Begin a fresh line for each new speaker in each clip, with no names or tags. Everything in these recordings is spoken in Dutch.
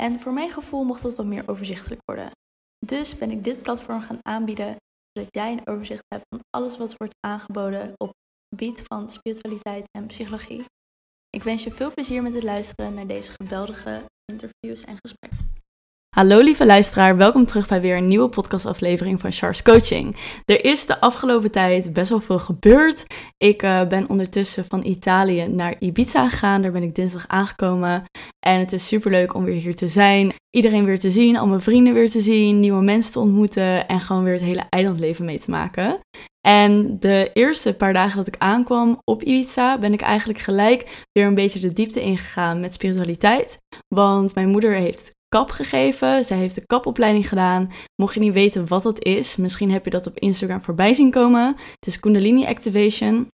En voor mijn gevoel mocht dat wat meer overzichtelijk worden. Dus ben ik dit platform gaan aanbieden, zodat jij een overzicht hebt van alles wat wordt aangeboden op het gebied van spiritualiteit en psychologie. Ik wens je veel plezier met het luisteren naar deze geweldige interviews en gesprekken. Hallo lieve luisteraar, welkom terug bij weer een nieuwe podcastaflevering van Charles Coaching. Er is de afgelopen tijd best wel veel gebeurd. Ik uh, ben ondertussen van Italië naar Ibiza gegaan, daar ben ik dinsdag aangekomen. En het is super leuk om weer hier te zijn, iedereen weer te zien, al mijn vrienden weer te zien, nieuwe mensen te ontmoeten en gewoon weer het hele eilandleven mee te maken. En de eerste paar dagen dat ik aankwam op Ibiza, ben ik eigenlijk gelijk weer een beetje de diepte ingegaan met spiritualiteit. Want mijn moeder heeft kap gegeven. Zij heeft de kapopleiding gedaan. Mocht je niet weten wat dat is, misschien heb je dat op Instagram voorbij zien komen. Het is Kundalini Activation.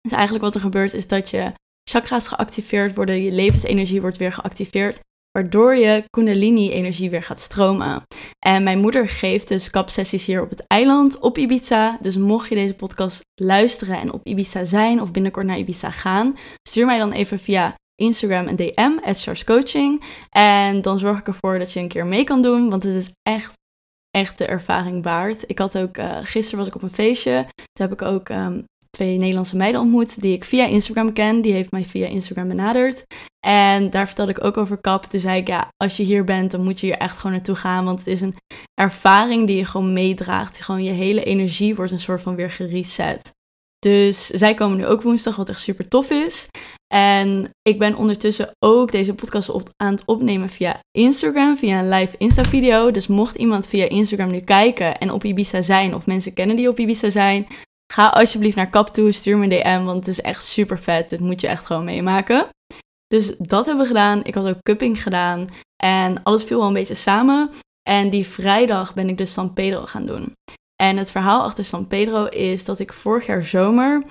Dus eigenlijk wat er gebeurt is dat je chakra's geactiveerd worden, je levensenergie wordt weer geactiveerd, waardoor je Kundalini-energie weer gaat stromen. En mijn moeder geeft dus kapsessies hier op het eiland op Ibiza. Dus mocht je deze podcast luisteren en op Ibiza zijn of binnenkort naar Ibiza gaan, stuur mij dan even via Instagram en DM, at Coaching. En dan zorg ik ervoor dat je een keer mee kan doen, want het is echt, echt de ervaring waard. Ik had ook, uh, gisteren was ik op een feestje, toen heb ik ook um, twee Nederlandse meiden ontmoet die ik via Instagram ken. Die heeft mij via Instagram benaderd. En daar vertelde ik ook over kap. Toen zei ik, ja, als je hier bent, dan moet je hier echt gewoon naartoe gaan. Want het is een ervaring die je gewoon meedraagt. Gewoon je hele energie wordt een soort van weer gereset. Dus zij komen nu ook woensdag, wat echt super tof is. En ik ben ondertussen ook deze podcast aan het opnemen via Instagram, via een live Insta-video. Dus mocht iemand via Instagram nu kijken en op Ibiza zijn, of mensen kennen die op Ibiza zijn, ga alsjeblieft naar Kap toe, stuur me een DM, want het is echt super vet. Dit moet je echt gewoon meemaken. Dus dat hebben we gedaan. Ik had ook cupping gedaan en alles viel wel een beetje samen. En die vrijdag ben ik dus San Pedro gaan doen. En het verhaal achter San Pedro is dat ik vorig jaar zomer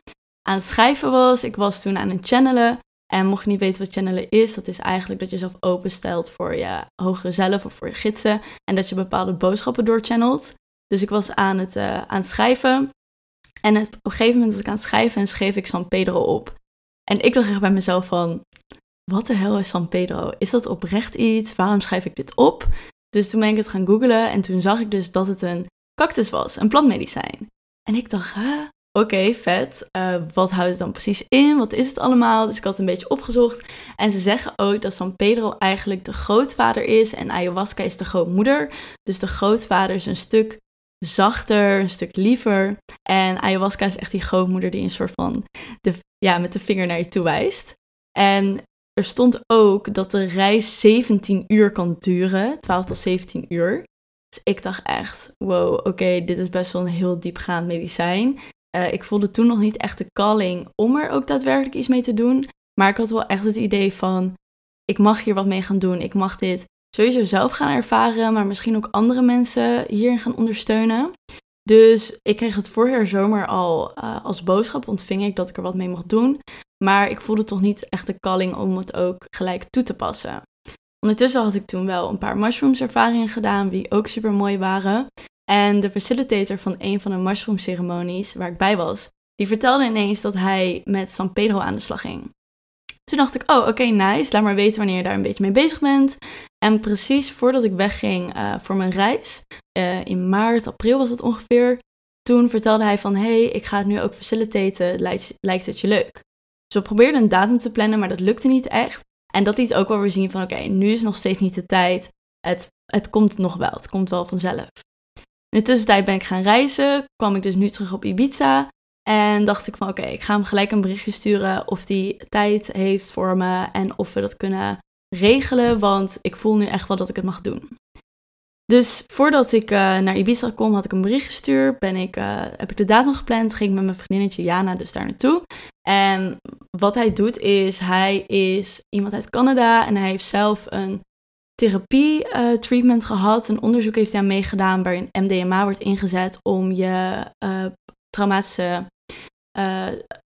aan het schrijven was. Ik was toen aan het channelen. En mocht je niet weten wat channelen is, dat is eigenlijk dat je jezelf openstelt voor je hogere zelf of voor je gidsen. En dat je bepaalde boodschappen doorchannelt. Dus ik was aan het, uh, aan schrijven. En op een gegeven moment was ik aan het schrijven en schreef ik San Pedro op. En ik dacht echt bij mezelf van, wat de hel is San Pedro? Is dat oprecht iets? Waarom schrijf ik dit op? Dus toen ben ik het gaan googlen en toen zag ik dus dat het een cactus was, een plantmedicijn. En ik dacht, huh? Oké, vet. Uh, wat houdt het dan precies in? Wat is het allemaal? Dus ik had een beetje opgezocht. En ze zeggen ook dat San Pedro eigenlijk de grootvader is en ayahuasca is de grootmoeder. Dus de grootvader is een stuk zachter, een stuk liever. En ayahuasca is echt die grootmoeder die een soort van de, ja, met de vinger naar je toe wijst. En er stond ook dat de reis 17 uur kan duren, 12 tot 17 uur. Dus ik dacht echt, wow, oké, dit is best wel een heel diepgaand medicijn. Uh, ik voelde toen nog niet echt de calling om er ook daadwerkelijk iets mee te doen. Maar ik had wel echt het idee van, ik mag hier wat mee gaan doen. Ik mag dit sowieso zelf gaan ervaren, maar misschien ook andere mensen hierin gaan ondersteunen. Dus ik kreeg het vorig jaar zomer al uh, als boodschap, ontving ik dat ik er wat mee mocht doen. Maar ik voelde toch niet echt de calling om het ook gelijk toe te passen. Ondertussen had ik toen wel een paar mushrooms ervaringen gedaan, die ook super mooi waren. En de facilitator van een van de mushroom ceremonies waar ik bij was, die vertelde ineens dat hij met San Pedro aan de slag ging. Toen dacht ik, oh oké, nice, laat maar weten wanneer je daar een beetje mee bezig bent. En precies voordat ik wegging uh, voor mijn reis, uh, in maart, april was het ongeveer, toen vertelde hij van, hey, ik ga het nu ook facilitaten, lijkt, lijkt het je leuk? Dus we probeerden een datum te plannen, maar dat lukte niet echt. En dat liet ook wel weer zien van, oké, nu is nog steeds niet de tijd. Het, het komt nog wel, het komt wel vanzelf. In de tussentijd ben ik gaan reizen, kwam ik dus nu terug op Ibiza. En dacht ik van oké, ik ga hem gelijk een berichtje sturen of hij tijd heeft voor me en of we dat kunnen regelen, want ik voel nu echt wel dat ik het mag doen. Dus voordat ik uh, naar Ibiza kom, had ik een bericht gestuurd. Ben ik, uh, heb ik de datum gepland. Ging ik met mijn vriendinnetje Jana dus daar naartoe. En wat hij doet is, hij is iemand uit Canada en hij heeft zelf een therapie-treatment gehad. Een onderzoek heeft hij aan meegedaan waarin MDMA wordt ingezet om je traumatische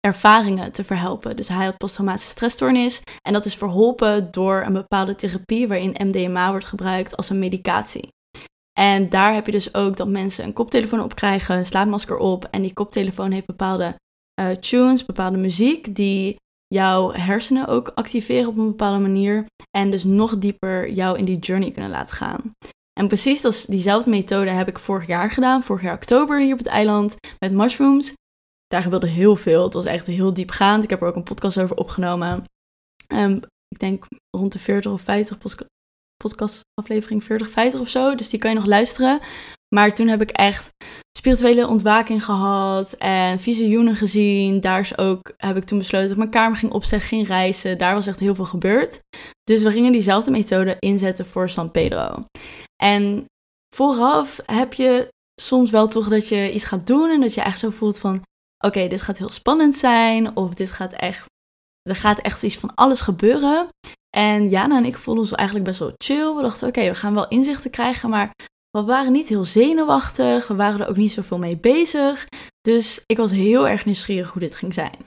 ervaringen te verhelpen. Dus hij had posttraumatische stressstoornis en dat is verholpen door een bepaalde therapie waarin MDMA wordt gebruikt als een medicatie. En daar heb je dus ook dat mensen een koptelefoon op krijgen, een slaapmasker op en die koptelefoon heeft bepaalde tunes, bepaalde muziek die jouw hersenen ook activeren op een bepaalde manier en dus nog dieper jou in die journey kunnen laten gaan. En precies diezelfde methode heb ik vorig jaar gedaan, vorig jaar oktober hier op het eiland met mushrooms daar gebeurde heel veel. Het was echt heel diepgaand. Ik heb er ook een podcast over opgenomen. Um, ik denk rond de 40 of 50 podcastaflevering 40, 50 of zo. Dus die kan je nog luisteren. Maar toen heb ik echt spirituele ontwaking gehad en visioenen gezien. Daar is ook, heb ik toen besloten dat mijn kamer ging opzeggen, ging reizen. Daar was echt heel veel gebeurd. Dus we gingen diezelfde methode inzetten voor San Pedro. En vooraf heb je soms wel toch dat je iets gaat doen en dat je echt zo voelt van oké, dit gaat heel spannend zijn. Of dit gaat echt, er gaat echt iets van alles gebeuren. En Jana en ik voelden ons eigenlijk best wel chill. We dachten, oké, we gaan wel inzichten krijgen, maar we waren niet heel zenuwachtig. We waren er ook niet zoveel mee bezig. Dus ik was heel erg nieuwsgierig hoe dit ging zijn.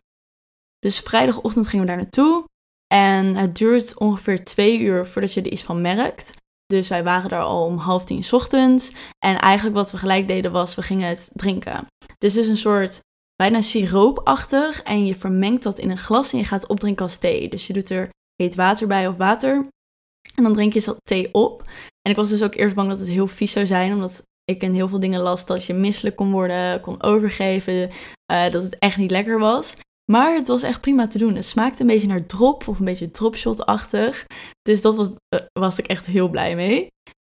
Dus vrijdagochtend gingen we daar naartoe. En het duurt ongeveer twee uur voordat je er iets van merkt. Dus wij waren daar al om half tien ochtends. En eigenlijk wat we gelijk deden was, we gingen het drinken. Het is dus een soort bijna siroopachtig. En je vermengt dat in een glas en je gaat opdrinken als thee. Dus je doet er heet water bij of water. En dan drink je dat thee op. En ik was dus ook eerst bang dat het heel vies zou zijn. Omdat ik in heel veel dingen las dat je misselijk kon worden, kon overgeven. Uh, dat het echt niet lekker was. Maar het was echt prima te doen. Het smaakte een beetje naar drop of een beetje dropshot-achtig. Dus dat was, uh, was ik echt heel blij mee.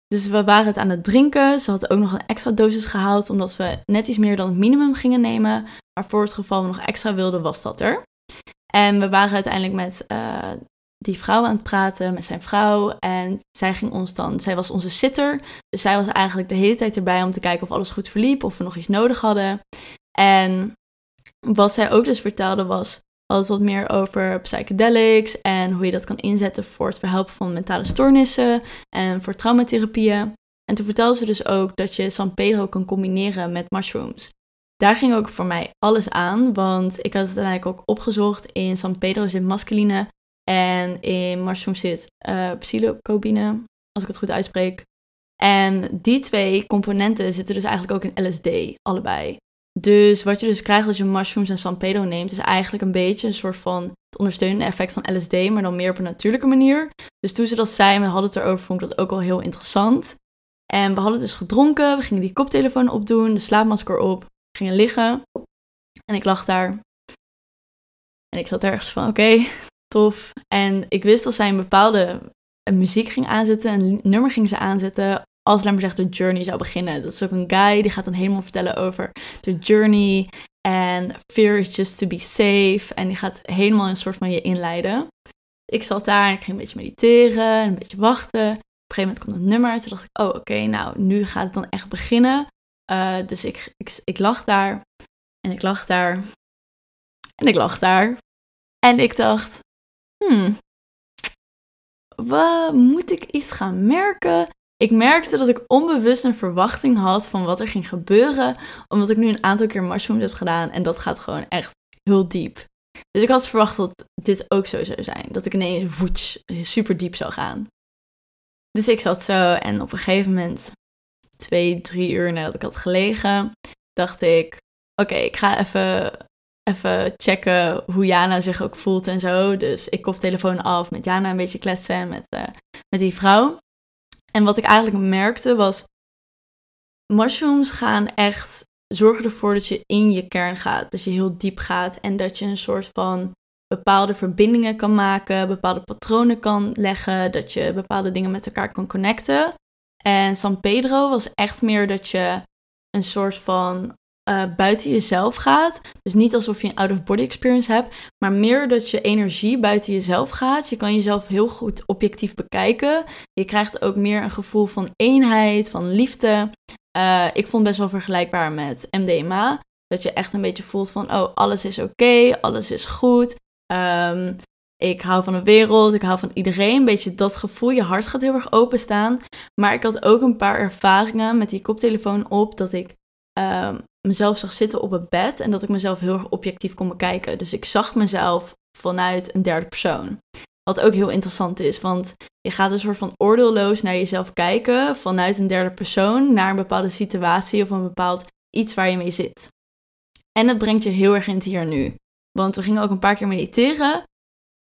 Dus we waren het aan het drinken. Ze had ook nog een extra dosis gehaald, omdat we net iets meer dan het minimum gingen nemen. Maar voor het geval we nog extra wilden, was dat er. En we waren uiteindelijk met uh, die vrouw aan het praten, met zijn vrouw. En zij ging ons dan, zij was onze sitter. Dus zij was eigenlijk de hele tijd erbij om te kijken of alles goed verliep, of we nog iets nodig hadden. En wat zij ook dus vertelde was, alles wat meer over psychedelics en hoe je dat kan inzetten voor het verhelpen van mentale stoornissen en voor traumatherapieën. En toen vertelde ze dus ook dat je San Pedro kan combineren met mushrooms. Daar ging ook voor mij alles aan, want ik had het uiteindelijk ook opgezocht. In San Pedro zit masculine en in mushrooms zit uh, psilocybine, als ik het goed uitspreek. En die twee componenten zitten dus eigenlijk ook in LSD, allebei. Dus wat je dus krijgt als je mushrooms en San Pedro neemt, is eigenlijk een beetje een soort van het ondersteunende effect van LSD, maar dan meer op een natuurlijke manier. Dus toen ze dat zei, we hadden het erover, vond ik dat ook wel heel interessant. En we hadden dus gedronken, we gingen die koptelefoon opdoen, de slaapmasker op, gingen liggen. En ik lag daar. En ik zat ergens van, oké, En ik wist dat zij een bepaalde muziek ging aanzetten, een nummer ging ze aanzetten als, laat maar de journey zou beginnen. Dat is ook een guy die gaat dan helemaal vertellen over de journey. En fear is just to be safe. En die gaat helemaal een soort van je inleiden. Ik zat daar en ik ging een beetje mediteren en een beetje wachten. Op een gegeven moment komt het nummer. Toen dacht ik, oh oké, nou nu gaat het dan echt beginnen. Uh, dus ik, ik, ik lag daar en ik lag daar en ik lag daar. En ik dacht, hmm, wat, moet ik iets gaan merken? Ik merkte dat ik onbewust een verwachting had van wat er ging gebeuren, omdat ik nu een aantal keer mushrooms heb gedaan en dat gaat gewoon echt heel diep. Dus ik had verwacht dat dit ook zo zou zijn, dat ik ineens voets super diep zou gaan. Dus ik zat zo en op een gegeven moment, twee, drie uur nadat ik had gelegen, dacht ik, oké, ik ga even, even checken hoe Jana zich ook voelt en zo. Dus ik telefoon af, met Jana een beetje kletsen, met, uh, met die vrouw. En wat ik eigenlijk merkte was, mushrooms gaan echt zorgen ervoor dat je in je kern gaat. Dat je heel diep gaat en dat je een soort van bepaalde verbindingen kan maken, bepaalde patronen kan leggen, dat je bepaalde dingen met elkaar kan connecten. En San Pedro was echt meer dat je een soort van uh, buiten jezelf gaat. Dus niet alsof je een out-of-body experience hebt, maar meer dat je energie buiten jezelf gaat. Je kan jezelf heel goed objectief bekijken. Je krijgt ook meer een gevoel van eenheid, van liefde. Uh, ik vond best wel vergelijkbaar met MDMA. Dat je echt een beetje voelt van, oh, alles is oké, alles is goed. Um, ik hou van de wereld, ik hou van iedereen. Een beetje dat gevoel, je hart gaat heel erg openstaan. Maar ik had ook een paar ervaringen met die koptelefoon op dat ik ehm, mezelf zag zitten op het bed en dat ik mezelf heel erg objectief kon bekijken. Dus ik zag mezelf vanuit een derde persoon. Wat ook heel interessant is, want je gaat een soort van oordeelloos naar jezelf kijken vanuit een derde persoon naar een bepaalde situatie of een bepaald iets waar je mee zit. En het brengt je heel erg in het hier nu. Want we gingen ook een paar keer mediteren.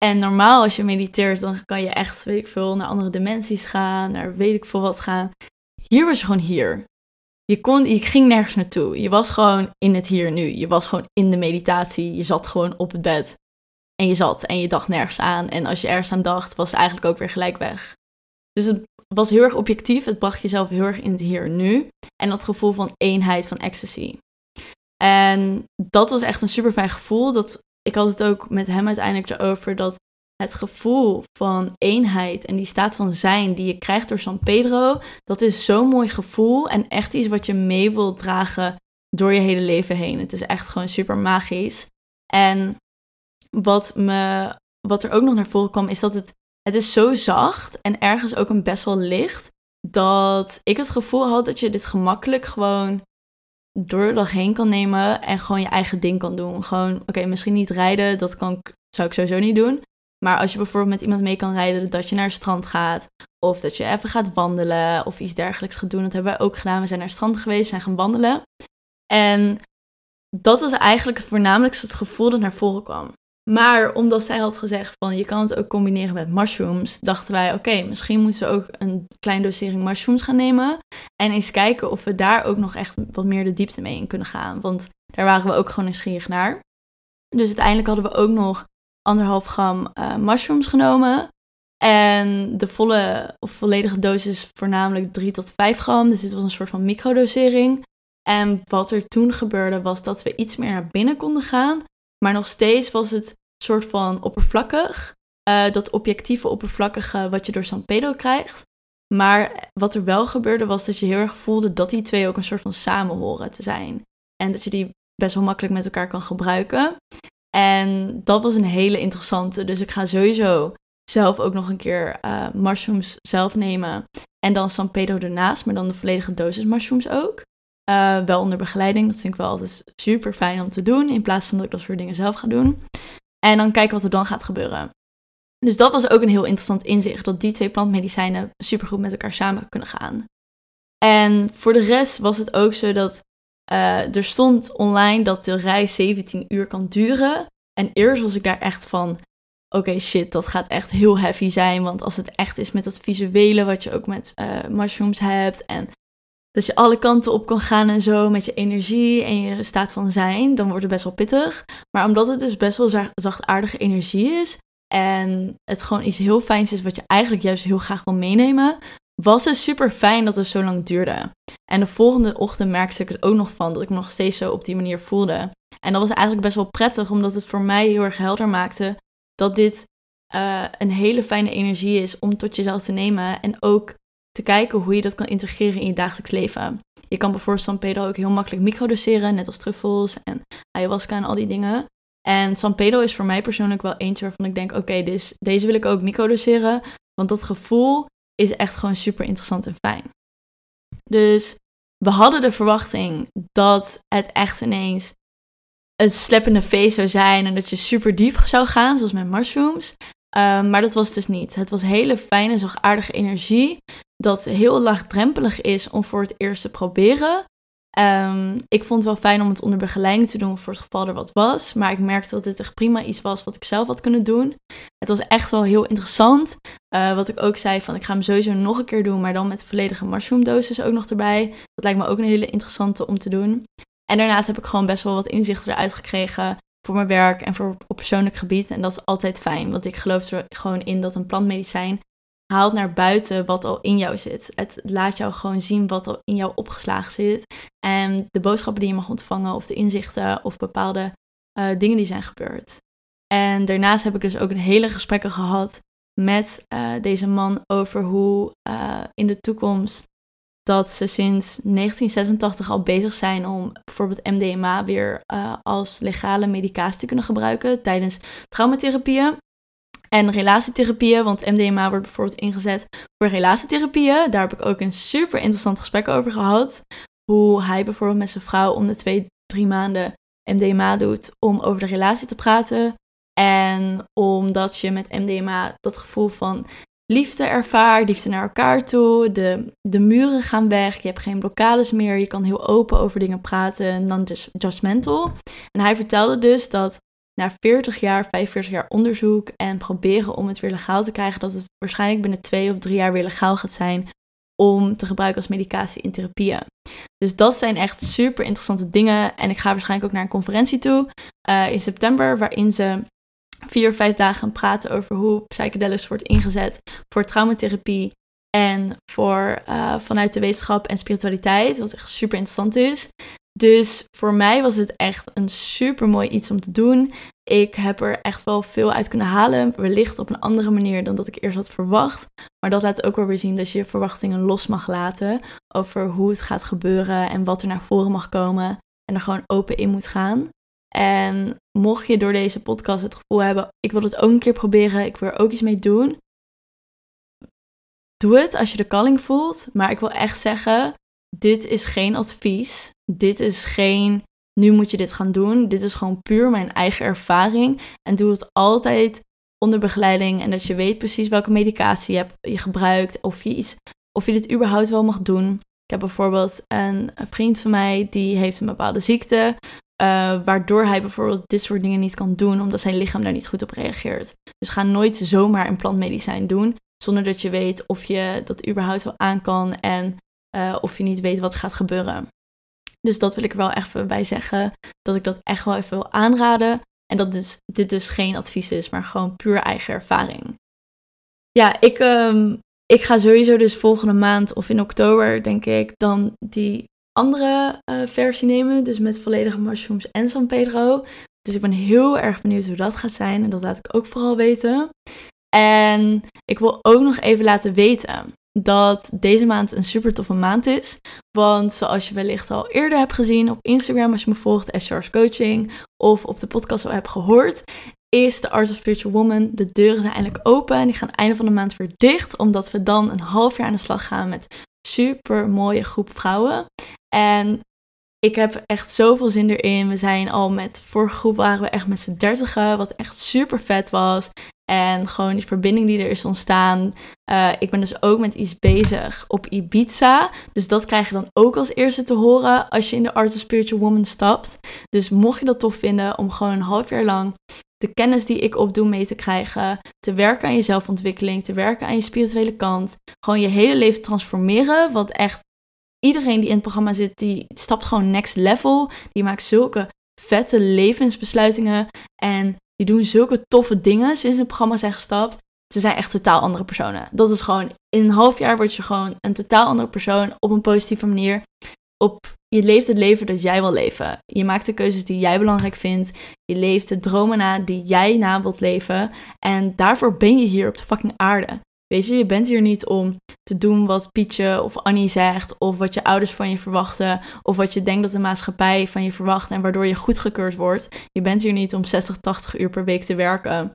En normaal als je mediteert, dan kan je echt, weet ik veel, naar andere dimensies gaan, naar weet ik veel wat gaan. Hier was je gewoon hier. Je, kon, je ging nergens naartoe. Je was gewoon in het hier nu. Je was gewoon in de meditatie. Je zat gewoon op het bed. En je zat en je dacht nergens aan. En als je ergens aan dacht, was het eigenlijk ook weer gelijk weg. Dus het was heel erg objectief. Het bracht jezelf heel erg in het hier nu. En dat gevoel van eenheid, van ecstasy. En dat was echt een super fijn gevoel. Dat, ik had het ook met hem uiteindelijk erover dat het gevoel van eenheid en die staat van zijn die je krijgt door San Pedro, dat is zo'n mooi gevoel en echt iets wat je mee wilt dragen door je hele leven heen. Het is echt gewoon super magisch. En wat, me, wat er ook nog naar voren kwam, is dat het, het is zo zacht en ergens ook een best wel licht, dat ik het gevoel had dat je dit gemakkelijk gewoon door de dag heen kan nemen en gewoon je eigen ding kan doen. Gewoon, oké, misschien niet rijden, dat kan, zou ik sowieso niet doen. Maar als je bijvoorbeeld met iemand mee kan rijden, dat je naar het strand gaat. Of dat je even gaat wandelen of iets dergelijks gaat doen. Dat hebben wij ook gedaan. We zijn naar het strand geweest, zijn gaan wandelen. En dat was eigenlijk het voornamelijkste het gevoel dat naar voren kwam. Maar omdat zij had gezegd van je kan het ook combineren met mushrooms, dachten wij oké, misschien moeten we ook een klein dosering mushrooms gaan nemen. En eens kijken of we daar ook nog echt wat meer de diepte mee in kunnen gaan. Want daar waren we ook gewoon nieuwsgierig naar. Dus uiteindelijk hadden we ook nog anderhalf gram uh, mushrooms genomen. En de volle of volledige dosis voornamelijk 3 tot 5 gram. Dus dit was een soort van microdosering. En wat er toen gebeurde was dat we iets meer naar binnen konden gaan. Maar nog steeds was het soort van oppervlakkig. Uh, dat objectieve oppervlakkige wat je door San Pedro krijgt. Maar wat er wel gebeurde was dat je heel erg voelde dat die twee ook een soort van samenhoren te zijn. En dat je die best wel makkelijk met elkaar kan gebruiken. En dat was een hele interessante. Dus ik ga sowieso zelf ook nog een keer uh, mushrooms zelf nemen. En dan San Pedro ernaast, maar dan de volledige dosis mushrooms ook. Uh, wel onder begeleiding. Dat vind ik wel altijd super fijn om te doen. In plaats van dat ik dat soort dingen zelf ga doen. En dan kijken wat er dan gaat gebeuren. Dus dat was ook een heel interessant inzicht. Dat die twee plantmedicijnen supergoed met elkaar samen kunnen gaan. En voor de rest was het ook zo dat uh, er stond online dat de reis 17 uur kan duren. En eerst was ik daar echt van, oké shit, dat gaat echt heel heavy zijn. Want als het echt is met dat visuele wat je ook met uh, mushrooms hebt. En dat je alle kanten op kan gaan en zo met je energie en je staat van zijn, dan wordt het best wel pittig. Maar omdat het dus best wel zachtaardige energie is en het gewoon iets heel fijns is wat je eigenlijk juist heel graag wil meenemen, was het super fijn dat het zo lang duurde. En de volgende ochtend merkte ik het ook nog van dat ik me nog steeds zo op die manier voelde. En dat was eigenlijk best wel prettig, omdat het voor mij heel erg helder maakte dat dit uh, een hele fijne energie is om tot jezelf te nemen. En ook te kijken hoe je dat kan integreren in je dagelijks leven. Je kan bijvoorbeeld San Pedro ook heel makkelijk microdoseren, net als truffels en ayahuasca en al die dingen. En San Pedro is voor mij persoonlijk wel eentje waarvan ik denk, oké, deze wil ik ook microdoseren. Want dat gevoel is echt gewoon super interessant en fijn. Dus we hadden de verwachting dat het echt ineens een sleppende feest zou zijn en dat je super diep zou gaan, zoals met mushrooms. Um, maar dat was het dus niet. Het was hele fijne, zachtaardige energie. Dat heel laagdrempelig is om voor het eerst te proberen. Um, ik vond het wel fijn om het onder begeleiding te doen voor het geval er wat was. Maar ik merkte dat dit echt prima iets was wat ik zelf had kunnen doen. Het was echt wel heel interessant. Uh, wat ik ook zei van ik ga hem sowieso nog een keer doen. Maar dan met volledige mushroomdosis ook nog erbij. Dat lijkt me ook een hele interessante om te doen. En daarnaast heb ik gewoon best wel wat inzichten eruit gekregen voor mijn werk en voor op persoonlijk gebied. En dat is altijd fijn, want ik geloof er gewoon in dat een plantmedicijn haalt naar buiten wat al in jou zit. Het laat jou gewoon zien wat al in jou opgeslagen zit. En de boodschappen die je mag ontvangen of de inzichten of bepaalde uh, dingen die zijn gebeurd. En daarnaast heb ik dus ook een hele gesprekken gehad met uh, deze man over hoe uh, in de toekomst dat ze sinds 1986 al bezig zijn om bijvoorbeeld MDMA weer als legale medicatie te kunnen gebruiken tijdens traumatherapieën. En relatietherapieën, want MDMA wordt bijvoorbeeld ingezet voor relatietherapieën. Daar heb ik ook een super interessant gesprek over gehad. Hoe hij bijvoorbeeld met zijn vrouw om de twee, drie maanden MDMA doet om over de relatie te praten. En omdat je met MDMA dat gevoel van liefde ervaart, liefde naar elkaar toe, de, de muren gaan weg, je hebt geen blokkades meer, je kan heel open over dingen praten, non-judgmental. En hij vertelde dus dat na 40 jaar, 45 jaar onderzoek en proberen om het weer legaal te krijgen, dat het waarschijnlijk binnen twee of drie jaar weer legaal gaat zijn om te gebruiken als medicatie in therapieën. Dus dat zijn echt super interessante dingen. En ik ga waarschijnlijk ook naar een conferentie toe uh, in september, waarin ze vier of vijf dagen praten over hoe psychedelics wordt ingezet voor traumatherapie en voor uh, vanuit de wetenschap en spiritualiteit, wat echt super interessant is. Dus voor mij was het echt een super mooi iets om te doen. Ik heb er echt wel veel uit kunnen halen. Wellicht op een andere manier dan dat ik eerst had verwacht. Maar dat laat ook wel weer zien dat je je verwachtingen los mag laten. Over hoe het gaat gebeuren en wat er naar voren mag komen. En er gewoon open in moet gaan. En mocht je door deze podcast het gevoel hebben: ik wil het ook een keer proberen, ik wil er ook iets mee doen. Doe het als je de calling voelt. Maar ik wil echt zeggen: dit is geen advies. Dit is geen, nu moet je dit gaan doen. Dit is gewoon puur mijn eigen ervaring. En doe het altijd onder begeleiding en dat je weet precies welke medicatie je, hebt, gebruikt. Of je, iets, of je dit überhaupt wel mag doen. Ik heb bijvoorbeeld een, vriend van mij die heeft een bepaalde ziekte. Uh, waardoor hij bijvoorbeeld dit soort dingen niet kan doen, omdat zijn lichaam daar niet goed op reageert. Dus ga nooit zomaar een plantmedicijn doen, zonder dat je weet of je dat überhaupt wel aan kan en uh, of je niet weet wat gaat gebeuren. Dus dat wil ik er wel even bij zeggen. Dat ik dat echt wel even wil aanraden. En dat dit, dit dus geen advies is, maar gewoon puur eigen ervaring. Ja, ik, um, ik ga sowieso dus volgende maand of in oktober, denk ik, dan die andere uh, versie nemen. Dus met volledige mushrooms en San Pedro. Dus ik ben heel erg benieuwd hoe dat gaat zijn. En dat laat ik ook vooral weten. En ik wil ook nog even laten weten dat deze maand een super toffe maand is. Want zoals je wellicht al eerder hebt gezien op Instagram, als je me volgt, as Coaching, of op de podcast al hebt gehoord, is de Art of Spiritual Woman. De deuren zijn eindelijk open en die gaan einde van de maand weer dicht, omdat we dan een half jaar aan de slag gaan met super mooie groep vrouwen. En ik heb echt zoveel zin erin. We zijn al met, vorige groep waren we echt met z'n dertigen, wat echt super vet was. En gewoon die verbinding die er is ontstaan. Uh, ik ben dus ook met iets bezig op Ibiza. Dus dat krijg je dan ook als eerste te horen als je in de Art of Spiritual Woman stapt. Dus mocht je dat tof vinden om gewoon een half jaar lang de kennis die ik opdoe mee te krijgen. Te werken aan je zelfontwikkeling. Te werken aan je spirituele kant. Gewoon je hele leven transformeren. Wat echt iedereen die in het programma zit, die stapt gewoon next level. Die maakt zulke vette levensbesluitingen. En die doen zulke toffe dingen sinds het programma zijn gestapt. Ze zijn echt totaal andere personen. Dat is gewoon, in een half jaar word je gewoon een totaal andere persoon op een positieve manier. Op, je leeft het leven dat jij wil leven. Je maakt de keuzes die jij belangrijk vindt. Je leeft de dromen na die jij na wilt leven. En daarvoor ben je hier op de fucking aarde. Weet je, je bent hier niet om te doen wat Pietje of Annie zegt, of wat je ouders van je verwachten, of wat je denkt dat de maatschappij van je verwacht en waardoor je goedgekeurd wordt. Je bent hier niet om 60, 80 uur per week te werken.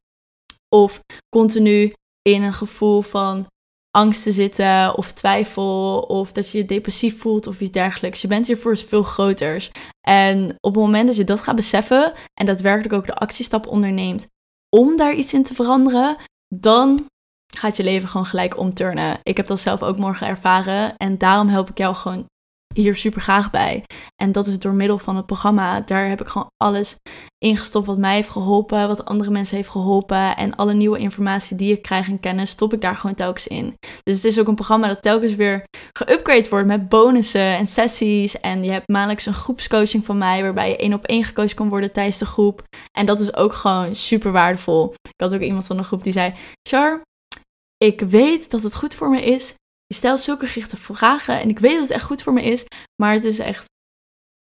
Of continu in een gevoel van angst te zitten, of twijfel, of dat je je depressief voelt of iets dergelijks. Je bent hier voor iets veel groters. En op het moment dat je dat gaat beseffen en daadwerkelijk ook de actiestap onderneemt om daar iets in te veranderen, dan gaat je leven gewoon gelijk omturnen. Ik heb dat zelf ook morgen ervaren en daarom help ik jou gewoon hier super graag bij. En dat is door middel van het programma. Daar heb ik gewoon alles ingestopt wat mij heeft geholpen, wat andere mensen heeft geholpen. En alle nieuwe informatie die ik krijg en kennis, stop ik daar gewoon telkens in. Dus het is ook een programma dat telkens weer geüpgrade wordt met bonussen en sessies. En je hebt maandelijks een groepscoaching van mij, waarbij je één op één gecoacht kan worden tijdens de groep. En dat is ook gewoon super waardevol. Ik had ook iemand van de groep die zei: Char, ik weet dat het goed voor me is. Je stelt zulke gerichte vragen en ik weet dat het echt goed voor me is. Maar het is echt.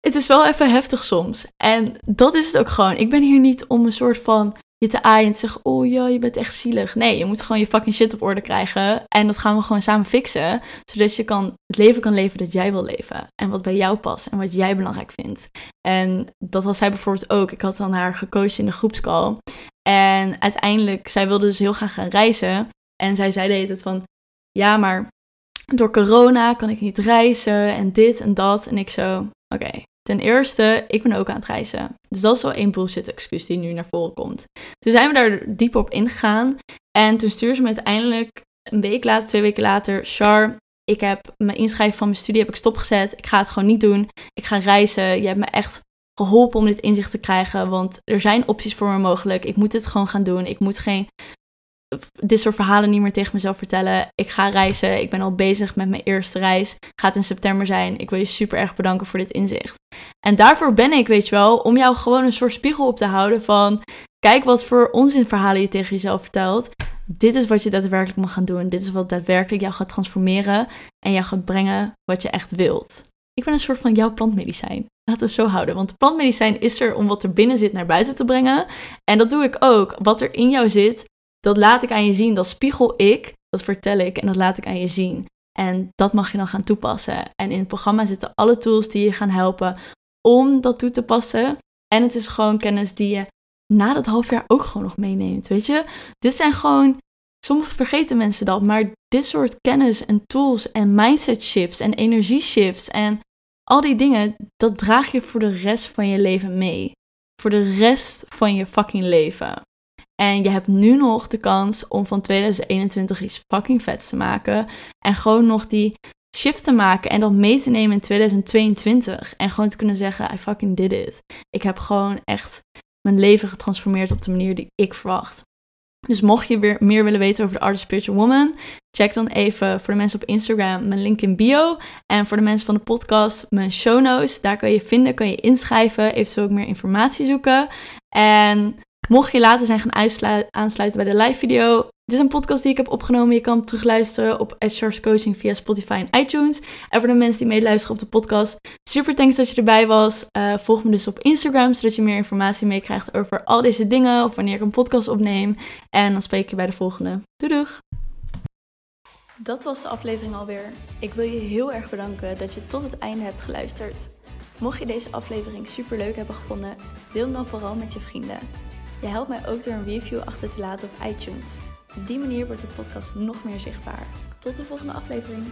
Het is wel even heftig soms. En dat is het ook gewoon. Ik ben hier niet om een soort van je te aaien en te zeggen: Oh ja, je bent echt zielig. Nee, je moet gewoon je fucking shit op orde krijgen. En dat gaan we gewoon samen fixen. Zodat je kan, het leven kan leven dat jij wil leven. En wat bij jou past en wat jij belangrijk vindt. En dat was zij bijvoorbeeld ook. Ik had dan haar gecoacht in de groepscall. En uiteindelijk, zij wilde dus heel graag gaan reizen. En zij zei de hele tijd van, ja, maar door corona kan ik niet reizen en dit en dat. En ik zo, oké, ten eerste, ik ben ook aan het reizen. Dus dat is wel één bullshit excuus die nu naar voren komt. Toen zijn we daar diep op ingegaan. En toen stuurde ze me uiteindelijk een week later, twee weken later, Char, ik heb mijn inschrijving van mijn studie heb ik stopgezet. Ik ga het gewoon niet doen. Ik ga reizen. Je hebt me echt geholpen om dit inzicht te krijgen. Want er zijn opties voor me mogelijk. Ik moet het gewoon gaan doen. Ik moet geen dit soort verhalen niet meer tegen mezelf vertellen. Ik ga reizen. Ik ben al bezig met mijn eerste reis. Gaat in september zijn. Ik wil je super erg bedanken voor dit inzicht. En daarvoor ben ik, weet je wel, om jou gewoon een soort spiegel op te houden van... Kijk wat voor onzinverhalen je tegen jezelf vertelt. Dit is wat je daadwerkelijk mag gaan doen. Dit is wat daadwerkelijk jou gaat transformeren en jou gaat brengen wat je echt wilt. Ik ben een soort van jouw plantmedicijn. Laten we het zo houden. Want plantmedicijn is er om wat er binnen zit naar buiten te brengen. En dat doe ik ook. Wat er in jou zit, dat laat ik aan je zien. Dat spiegel ik, dat vertel ik en dat laat ik aan je zien. En dat mag je dan gaan toepassen. En in het programma zitten alle tools die je gaan helpen om dat toe te passen. En het is gewoon kennis die je na dat half jaar ook gewoon nog meeneemt. Weet je, dit zijn gewoon. Soms vergeten mensen dat, maar dit soort kennis en tools en mindset shifts en energie shifts en al die dingen, dat draag je voor de rest van je leven mee. Voor de rest van je fucking leven. En je hebt nu nog de kans om van 2021 iets fucking vets te maken. En gewoon nog die shift te maken en dat mee te nemen in 2022. En gewoon te kunnen zeggen, I fucking did it. Ik heb gewoon echt mijn leven getransformeerd op de manier die ik verwacht. Dus mocht je weer meer willen weten over de Art of Spiritual Woman, check dan even voor de mensen op Instagram mijn link in bio. En voor de mensen van de podcast mijn show notes. Daar kan je vinden, kan je inschrijven, eventueel ook meer informatie zoeken. En Mocht je later zijn gaan aansluiten bij de live video. Dit is een podcast die ik heb opgenomen. Je kan terugluisteren op Ashars Coaching via Spotify en iTunes. En voor de mensen die meeluisteren op de podcast, super thanks dat je erbij was. Uh, volg me dus op Instagram, zodat je meer informatie meekrijgt over al deze dingen. Of wanneer ik een podcast opneem. En dan spreek ik je bij de volgende. Doei doeg! Dat was de aflevering alweer. Ik wil je heel erg bedanken dat je tot het einde hebt geluisterd. Mocht je deze aflevering super leuk hebben gevonden, deel hem dan vooral met je vrienden. Je helpt mij ook door een review achter te laten op iTunes. Op die manier wordt de podcast nog meer zichtbaar. Tot de volgende aflevering.